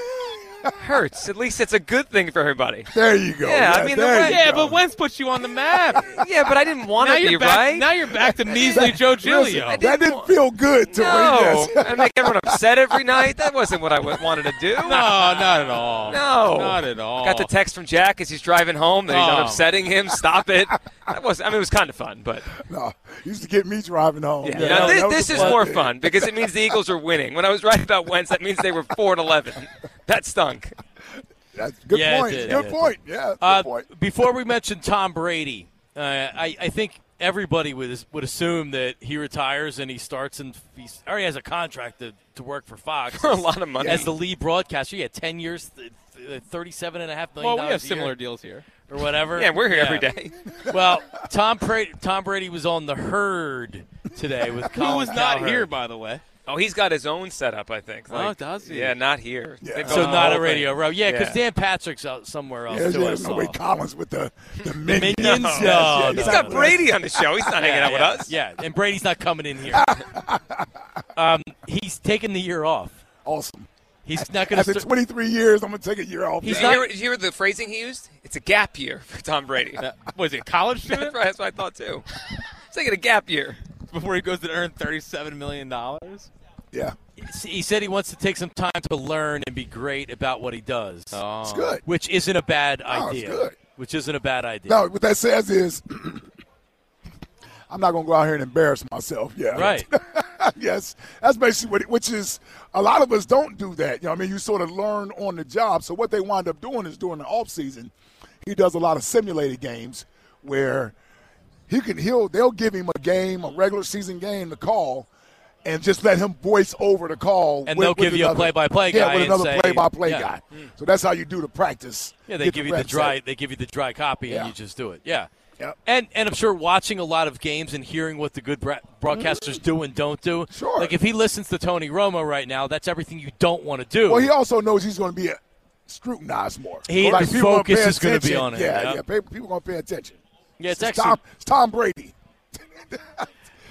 hurts. At least it's a good thing for everybody. There you go. Yeah, I mean, the there way- Yeah, go. but Wentz puts you on the map. (laughs) Yeah, but I didn't want now to be back. right. Now you're back to measly (laughs) Joe Listen, Giglio. that didn't feel good to no, me. Yes. (laughs) I make everyone upset every night. That wasn't what I w- wanted to do. No, not at all. No. not at all. Got the text from Jack as he's driving home that he's Oh. not upsetting him. Stop it. That was. I mean, it was kind of fun, but No, used to get me driving home. yeah. Yeah, Now, this, this is more thing. fun because it means the Eagles are winning. When I was right about Wentz, that means they were four and eleven. That stunk. That's good Yeah, point. did, good it did. point. Yeah, good Uh, point. before we mention Tom Brady, uh, I, I think everybody would would assume that he retires and he starts and he already has a contract to, to work for Fox (laughs) For a lot of money. as the lead broadcaster. He had ten years, th- th- thirty-seven and a half million well, we dollars have similar year deals here. or whatever. (laughs) Yeah, we're here Yeah. every day. (laughs) Well, Tom Brady, Tom Brady was on the herd today with Colin Who was not Cowherd. here, by the way. Oh, he's got his own setup, I think. Oh, does he? Yeah, not here. Yeah. So not a radio thing. row. Yeah, because Yeah. Dan Patrick's out somewhere else Yeah, too. there's no way Colin's with the the minions. Minions? (laughs) Yes, No, yes, no, He's yes. got Brady on the show. He's not (laughs) hanging Yeah, out with us. Yeah, and Brady's not coming in here. (laughs) um, he's taking the year off. Awesome. He's not going to. After to. 23 years, I'm gonna take a year off. He's Did you, not- hear, did you hear the phrasing he used? It's a gap year for Tom Brady. Was he a college That's student right, that's what I thought too. He's taking a gap year. Before he goes to earn thirty-seven million dollars? yeah, He said he wants to take some time to learn and be great about what he does, Oh, it's good. which isn't a bad No, it's idea. good. Which isn't a bad idea. No, what that says is, (clears throat) I'm not gonna go out here and embarrass myself. Yeah, Right. (laughs) yes, that's basically what. It, which is a lot of us don't do that. You know, I mean, you sort of learn on the job. So what they wind up doing is during the off season, he does a lot of simulated games where he can he'll they'll give him a game, a regular season game to call. And just let him voice over the call, And with- they'll give you a play-by-play yeah, guy with and another say- play-by-play yeah. guy. So that's how you do the practice. Yeah, they give you the dry. in. They give you the dry copy, Yeah. and you just do it. Yeah. Yep. And and I'm sure watching a lot of games and hearing what the good broadcasters do and don't do. Mm-hmm. Sure. Like if he listens to Tony Romo right now, that's everything you don't want to do. Well, he also knows he's going to be uh, scrutinized more. He- like, the focus is gonna be on it. Yeah, yep. yeah. People, people going to pay attention. Yeah, it's It's actually. Tom, it's Tom Brady. (laughs)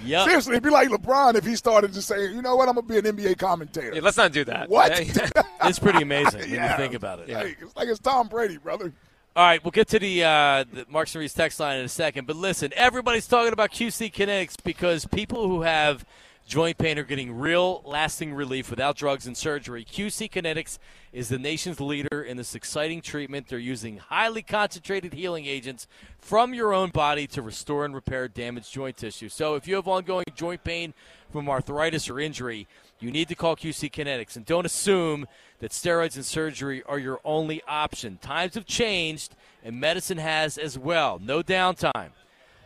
yeah. Seriously, it'd be like LeBron if he started to say, you know what, I'm going to be an NBA commentator. Yeah, let's not do that. What? (laughs) It's pretty amazing when Yeah. you think about it. Like, it's like it's Tom Brady, brother. All right, we'll get to the, uh, the Marks and Reese text line in a second. But listen, everybody's talking about QC Kinetics because people who have joint pain are getting real, lasting relief without drugs and surgery. QC Kinetics is the nation's leader in this exciting treatment. They're using highly concentrated healing agents from your own body to restore and repair damaged joint tissue. So if you have ongoing joint pain from arthritis or injury, you need to call QC Kinetics and don't assume that steroids and surgery are your only option. Times have changed, and medicine has as well. No downtime.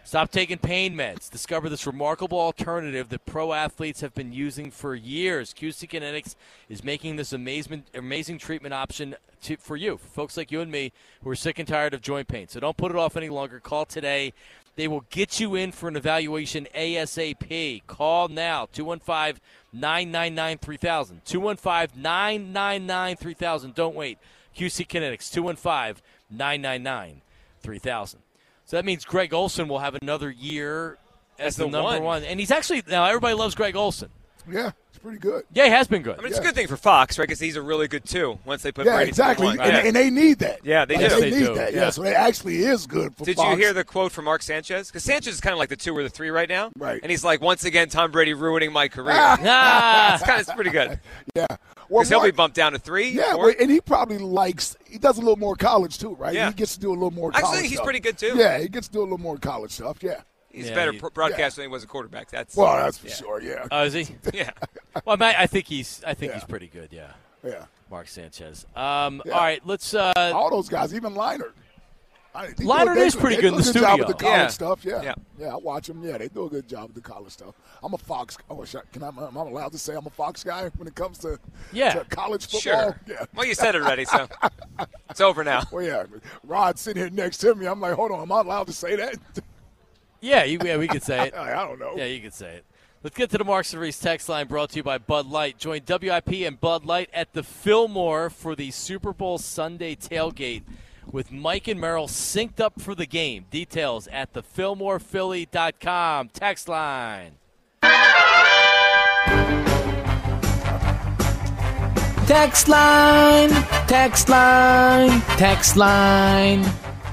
Stop taking pain meds. Discover this remarkable alternative that pro athletes have been using for years. QC Kinetics is making this amazing, amazing treatment option to, for you, for folks like you and me who are sick and tired of joint pain. So don't put it off any longer. Call today. They will get you in for an evaluation ASAP. Call now 215 999 3000. 215 999 3000. Don't wait. QC Kinetics 215 999 3000. So that means Greg Olsen will have another year as, As the, the number one. one. And he's actually, now everybody loves Greg Olsen. Yeah, it's pretty good. Yeah, he has been good. I mean, it's a good thing for Fox, right? Because he's a really good two once they put Yeah, Brady exactly. to the And, one. and they need that. Yeah, they Like, do. They They need do, that. yeah. Yeah. so it actually is good for Did Fox. you hear the quote from Mark Sanchez? Because Sanchez is kind of like the two or the three right now. Right. And he's like, once again, Tom Brady ruining my career. (laughs) Ah, it's kind of it's pretty good. (laughs) Yeah. Well, Because he'll be bumped down to three. Yeah, well, and he probably likes. He does a little more college too, right? Yeah. He gets to do a little more. College. Actually, college he's stuff. pretty good, too. Yeah, he gets to do a little more college stuff. Yeah. he's Yeah, a better he- pro- broadcaster than he was a quarterback. That's Well, that's for sure. Yeah. oh, is he? (laughs) yeah. Well, I, I think he's. I think Yeah. he's pretty good. Yeah, yeah. Mark Sanchez. Um, Yeah. All right, let's. Uh, All those guys, even Leinart. I, they do- Leinart they is do- pretty they good do in a the good job studio. with the college Yeah. stuff. Yeah. Yeah. yeah, I watch them. Yeah, they do a good job with the college stuff. I'm a Fox. Oh, sh- can I? Am I allowed to say I'm a Fox guy when it comes to, Yeah. to college football? Sure. Yeah. Well, you said it already, so (laughs) it's over now. Well, yeah. Rod's sitting here next to me. I'm like, hold on, am I allowed to say that? yeah, you, yeah, we could say it. (laughs) I don't know. Yeah, you could say it. Let's get to the Marks and Reese text line brought to you by Bud Light. Join WIP and Bud Light at the Fillmore for the Super Bowl Sunday tailgate with Mike and Merrill synced up for the game. Details at thefillmorephilly.com. Text line. Text line, text line, text line.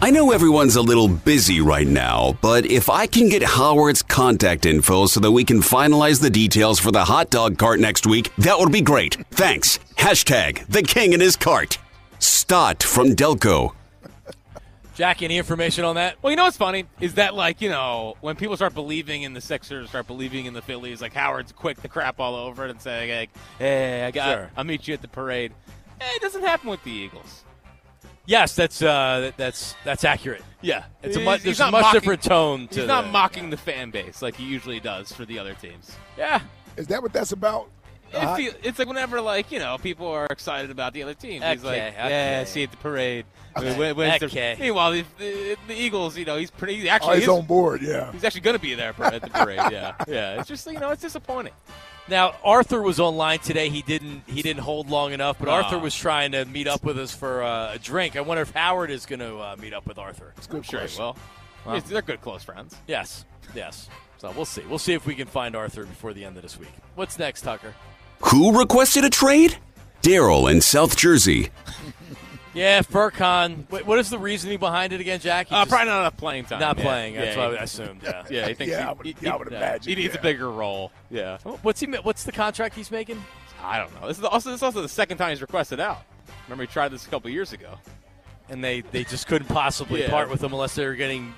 I know everyone's a little busy right now, but if I can get Howard's contact info so that we can finalize the details for the hot dog cart next week, that would be great. Thanks. Hashtag the king in his cart. Stott from Delco. Jack, any information on that? Well, you know what's funny is that like you know when people start believing in the Sixers, start believing in the Phillies, like Howard's quick to crap all over it and saying like, "Hey, I got, Sure. I'll meet you at the parade." Eh, it doesn't happen with the Eagles. Yes, that's uh, that's that's accurate. Yeah, It's a He's- mu- he's there's a much mocking- different tone to He's not the- mocking the fan base like he usually does for the other teams. Yeah, Is that what that's about? It Uh, feel, it's like whenever like you know people are excited about the other team. He's like, Okay, yeah, okay. see at the parade. Okay, When- when- okay. Meanwhile, the, the, the Eagles, you know, he's pretty. He Oh, actually he's is, on board, yeah. He's actually going to be there at the parade. Yeah, (laughs) yeah. It's just you know, it's disappointing. Now Arthur was online today. He didn't he didn't hold long enough, but Ah. Arthur was trying to meet up with us for uh, a drink. I wonder if Howard is going to uh, meet up with Arthur. I'm sure he will. Well. They're good close friends. Yes, yes. So we'll see. We'll see if we can find Arthur before the end of this week. What's next, Tucker? Who requested a trade? Daryl in South Jersey. Yeah, Furkan. Wh- What is the reasoning behind it again, Jackie? Uh, just- probably not enough playing time. Not yeah. playing. That's Yeah, what I assumed. Yeah. (laughs) Yeah, he thinks Yeah, he, I would- he- yeah, I would yeah, imagine, he needs yeah. a bigger role. Yeah, What's he? What's the contract he's making? I don't know. This is also this is also the second time he's requested out. Remember, he tried this a couple years ago. And they they just couldn't possibly Yeah. part with him unless they were getting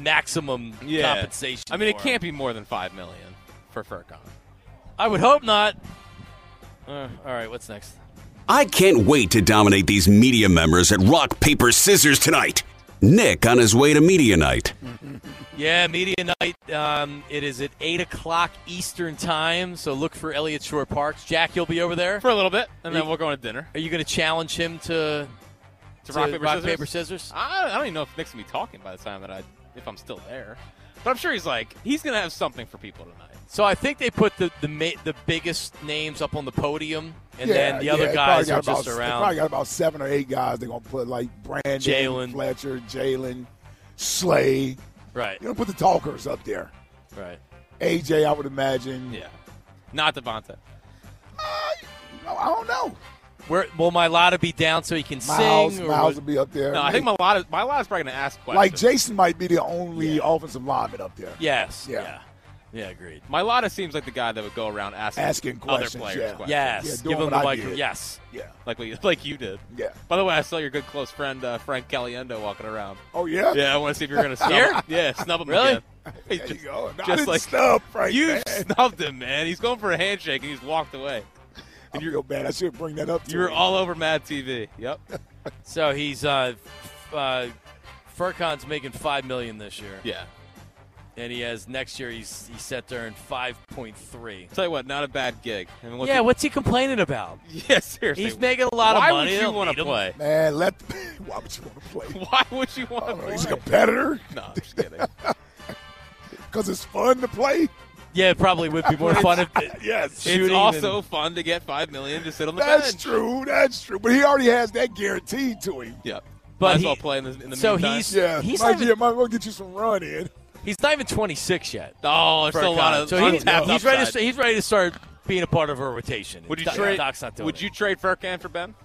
maximum Yeah. compensation. I mean, it him. can't be more than five million for Furkan. I would hope not. Uh, all right, what's next? I can't wait to dominate these media members at Rock, Paper, Scissors tonight. Nick on his way to media night. (laughs) Yeah, media night. Um, it is at eight o'clock Eastern time, so look for Eliot Shorr-Parks. Jack, you'll be over there for a little bit, and Are then you- we're going to dinner. Are you going to challenge him to To rock, paper, scissors? paper, scissors? I, I don't even know if Nick's gonna be talking by the time that I, if I'm still there. But I'm sure he's like, he's gonna have something for people tonight. So I think they put the the ma- the biggest names up on the podium, and yeah, then the other yeah, guys are about, just They around. probably got about seven or eight guys. They're gonna put like Brandon, Jalen. Fletcher, Jalen, Slay. Right. You're gonna put the talkers up there. Right. AJ, I would imagine. Yeah. Not DeVonta. No, uh, I don't know. Where will Mailata be down so he can Miles, sing? Miles will be up there. No, I think Mailata, Mailata's probably gonna ask questions. like Jason might be the only offensive lineman up there. Yes. Yeah. Yeah. Yeah. Agreed. Mailata seems like the guy that would go around asking, Asking other questions, players yeah. questions. Yes. Yeah, Give doing him what the I microphone. did. Yes. Yeah. Like what (laughs) you, like you did. Yeah. By the way, I saw your good close friend uh, Frank Caliendo walking around. Oh yeah. Yeah, I want to see if you're gonna snub Yeah, snub him Really? again. He (laughs) There just, you go. No, I just didn't like snub Frank, you man. snubbed him, man. He's going for a handshake and he's walked away. And I feel bad. I should bring that up. To You were all over Mad TV. Yep. (laughs) So he's uh, uh, Furkan's making five million this year, Yeah. And he has next year. He's he's set to earn five point three. Tell you what, not a bad gig. I mean, what's Yeah. he- what's he complaining about? (laughs) yeah, seriously. He's making a lot of money. Why money. would you want need to him. play? Man, let. (laughs) Why would you want to play? (laughs) Why would you want to play? he's a competitor No, I'm just kidding. because it's fun to play. Yeah, it probably would be more fun if Yes, it's also and- fun to get five million to sit on the that's bench. That's true. That's true. But he already has that guaranteed to him. Yep. But Might as he- well play in the, in the so meantime. he's- Yeah, He's might, not even- yeah, might as well get you some run in. He's not even twenty six yet. oh, there's still a lot of so he- untapped he's ready. To, upside. he's ready to start being a part of a rotation. Would you Doc- trade? Doc's not doing Would it. you trade Furkan for Ben? (laughs)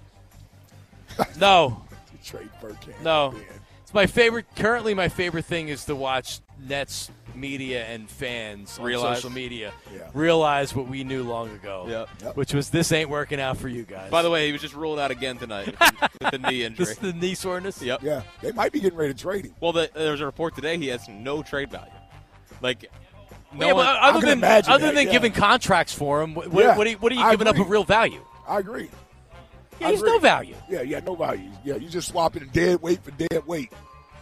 No, Trade Burkhead. No. Man. It's my favorite. Currently, my favorite thing is to watch Nets media and fans on social media Yeah. realize what we knew long ago, Yep. Yep. which was this ain't working out for you guys. By the way, he was just ruled out again tonight (laughs) with the, knee injury. this is the knee soreness. Yep. Yeah, they might be getting ready to trade him. Well, the, there's a report today he has no trade value. Like, no yeah, one, other than other that, than yeah. giving contracts for him, what, what, Yeah, what are you, what are you I giving up agree. of real value? I agree. Yeah, I he's agree. no value. Yeah, yeah, no value. Yeah, You're just swapping dead weight for dead weight.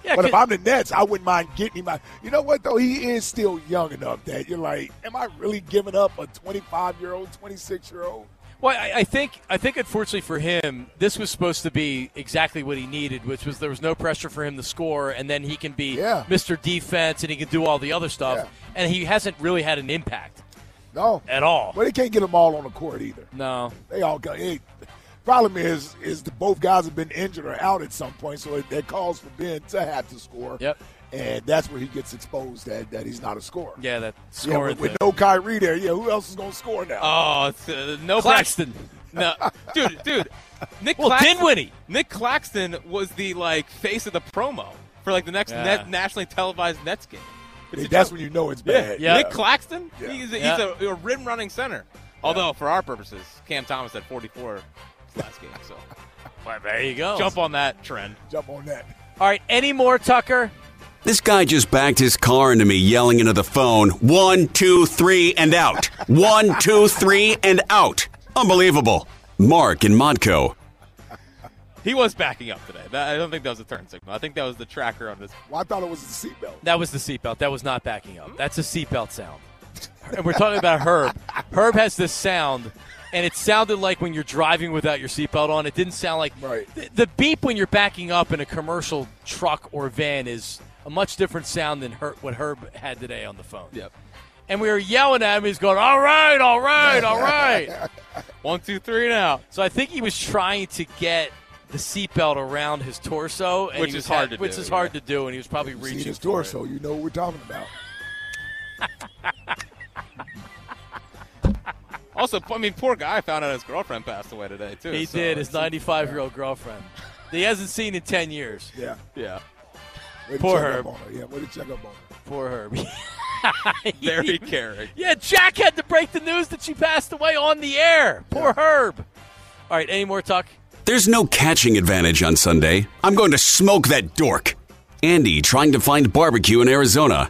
Yeah, but if I'm the Nets, I wouldn't mind getting him. out. You know what though? He is still young enough that you're like, am I really giving up a 25 year old, 26 year old? Well, I, I think I think unfortunately for him, this was supposed to be exactly what he needed, which was there was no pressure for him to score, and then he can be Yeah. Mr. Defense and he can do all the other stuff, Yeah. and he hasn't really had an impact No, at all. but they can't get them all on the court either. No, They all got. Hey, problem is, is the both guys have been injured or out at some point, so it, that calls for Ben to have to score. Yep. And that's where he gets exposed that, that he's not a scorer. yeah, that Yeah, scoring with, with thing. no Kyrie there, yeah, who else is going to score now? oh, it's, uh, no Claxton. No, (laughs) dude, dude. Nick Well, Claxton, Dinwiddie. Nick Claxton was the like face of the promo for like the next Yeah. net, nationally televised Nets game. It's That's joke. when you know it's bad. Yeah. Nick Claxton, Yeah. he's, a, Yeah. he's a, a rim running center. Although for our purposes, Cam Thomas had 44 last game. So Well, there you go. jump on that trend. Jump on that. All right, any more, Tucker? This guy just backed his car into me, yelling into the phone, one, two, three, and out. One, two, three, and out. Unbelievable. Mark in Montco. He was backing up today. That, I don't think that was a turn signal. I think that was the tracker on his. Well, I thought it was the seatbelt. That was the seatbelt. That was not backing up. That's a seatbelt sound. And we're talking about Herb. Herb has this sound, and it sounded like when you're driving without your seatbelt on. It didn't sound like Right. the, the beep when you're backing up in a commercial truck or van is a much different sound than Herb, what Herb had today on the phone. Yep. And we were yelling at him. He's going, "All right, all right, all right." (laughs) One, two, three, now. So I think he was trying to get the seatbelt around his torso, and Which is hard to which do, is hard to do, and he was probably See reaching his torso. it. You know what we're talking about. (laughs) Also, I mean, poor guy found out his girlfriend passed away today too. He so did. His 95 year old girlfriend. He hasn't seen in 10 years. Yeah. Yeah. Way Poor Herb. Her. Yeah, way to check up on her. Poor Herb. (laughs) Very (laughs) caring. yeah, Jack had to break the news that she passed away on the air. Poor Herb. All right, any more talk? There's no catching advantage on Sunday. I'm going to smoke that dork. Andy trying to find barbecue in Arizona.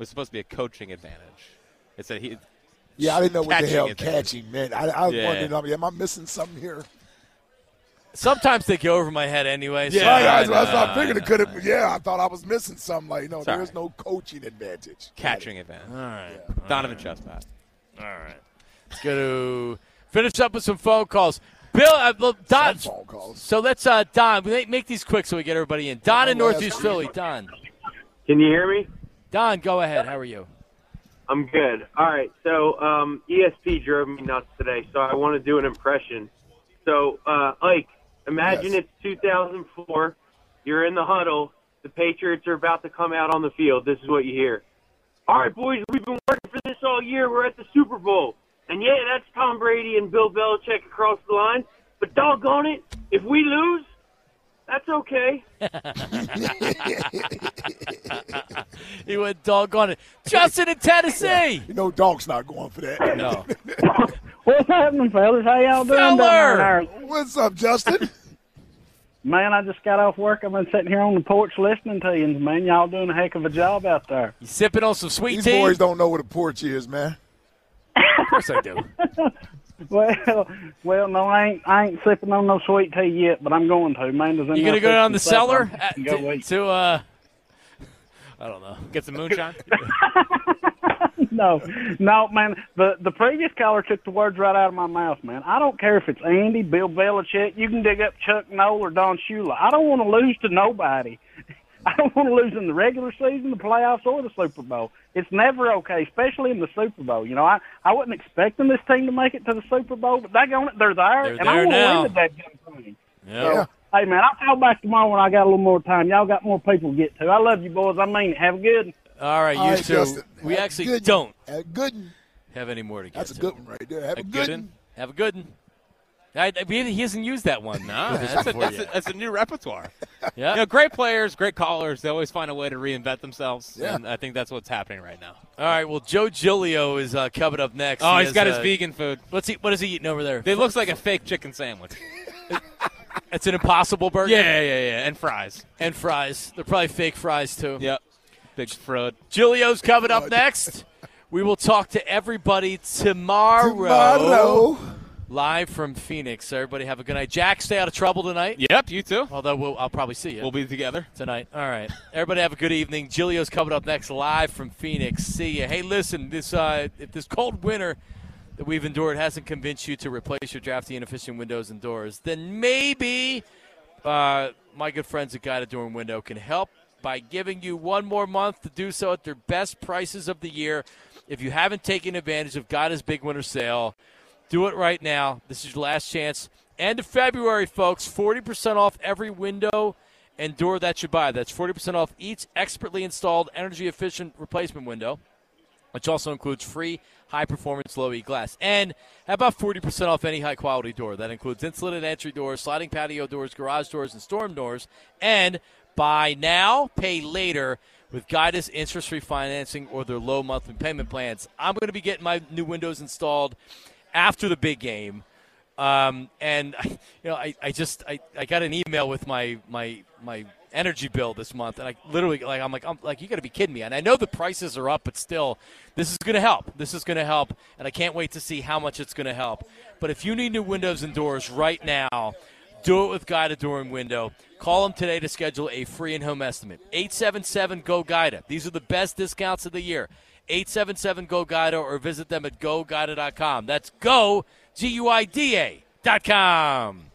Was supposed to be a coaching advantage. It said he. Yeah, I didn't know what the Catching hell advantage. catching meant. I, I was Yeah. wondering, I mean, am I missing something here? Sometimes they go over my head anyway. So Yeah, right, I that's what I, know, thought. I I figured it could have. Yeah, I thought I was missing something. Like, no, Sorry. there's no coaching advantage. Catching advantage. All right. Donovan Chestnut. All right. Let's go to finish up with some phone calls. Bill, uh, look, Don. Some phone calls. So let's, uh, Don, make, make these quick so we get everybody in. Don in Last Northeast. Philly. Don. Can you hear me? Don, go ahead. How are you? I'm good. All right. So um, ESP drove me nuts today, so I want to do an impression. So uh, Ike, imagine Yes. it's 2004. You're in the huddle. The Patriots are about to come out on the field. This is what you hear. All right, boys, we've been working for this all year. We're at the Super Bowl. And yeah, that's Tom Brady and Bill Belichick across the line. But doggone it, if we lose, that's okay. (laughs) he went doggone it. Justin in Tennessee. You know, dog's not going for that. No. (laughs) What's happening, fellas? How y'all doing down Feller! there? What's up, Justin? (laughs) Man, I just got off work. I've been sitting here on the porch listening to you, and man, y'all doing a heck of a job out there. You sipping on some sweet These tea? boys don't know what a porch is, man. Of course I do. (laughs) Well, well, no, I ain't. I ain't sipping on no sweet tea yet, but I'm going to. Man, does You gonna go down the cellar at- go to, to uh? I don't know. Get some moonshine. (laughs) no, no, man. The the previous caller took the words right out of my mouth, man. I don't care if it's Andy, Bill Belichick. You can dig up Chuck Noll or Don Shula. I don't want to lose to nobody. (laughs) I don't want to lose in the regular season, the playoffs, or the Super Bowl. It's never okay, especially in the Super Bowl. You know, I I wasn't expecting this team to make it to the Super Bowl, but daggone it, they're there, They're and there I want now. to win the damn thing. Yeah. So, hey, man, I'll call back tomorrow when I got a little more time. Y'all got more people to get to. I love you, boys. I mean, it. have a good. All right, you All right, two. Justin. We actually good- don't Have a good have any more to get That's a to. good one right there. Have a, A good good one. one? Have a good one. I, I- he hasn't used that one. No, (laughs) that's a, that's, a, that's a new repertoire. Yeah. You know, great players, great callers. They always find a way to reinvent themselves, Yeah. and I think that's what's happening right now. All right. Well, Joe Giglio is uh, coming up next. Oh, He he's has, got his uh, vegan food. Let's see. What is he eating over there? It looks like a fake chicken sandwich. (laughs) It's an Impossible Burger. Yeah, yeah, yeah, and fries. And fries. They're probably fake fries too. Yep. Big fraud. Giglio's coming up next. We will talk to everybody tomorrow. Tomorrow. Live from Phoenix. Everybody have a good night. Jack, stay out of trouble tonight. Yep, you too. Although we'll, I'll probably see you We'll be together. tonight. All right. Everybody have a good evening. Giglio's coming up next live from Phoenix. See you. Hey, listen, this uh, if this cold winter that we've endured hasn't convinced you to replace your drafty inefficient windows and doors, then maybe uh, my good friends at Guida Door and Window can help by giving you one more month to do so at their best prices of the year. If you haven't taken advantage of Guida's big winter sale, do it right now. This is your last chance. End of February, folks. 40% off every window and door that you buy. That's 40% off each expertly installed energy efficient replacement window, which also includes free high performance low E glass. And about 40% off any high quality door? That includes insulated entry doors, sliding patio doors, garage doors, and storm doors. And buy now, pay later with Guida's interest free financing or their low monthly payment plans. I'm going to be getting my new windows installed after the big game. Um, and (laughs) you know, I, I just I, I got an email with my my my energy bill this month, and I literally like I'm like I'm like you got to be kidding me. And I know the prices are up, but still, this is going to help. This is going to help, and I can't wait to see how much it's going to help. But if you need new windows and doors right now, do it with Guida Door and Window. Call them today to schedule a free in-home estimate. 877 Go Guida. These are the best discounts of the year. 877 Go Guida or visit them at goguida.com. That's go G U I D A dot com.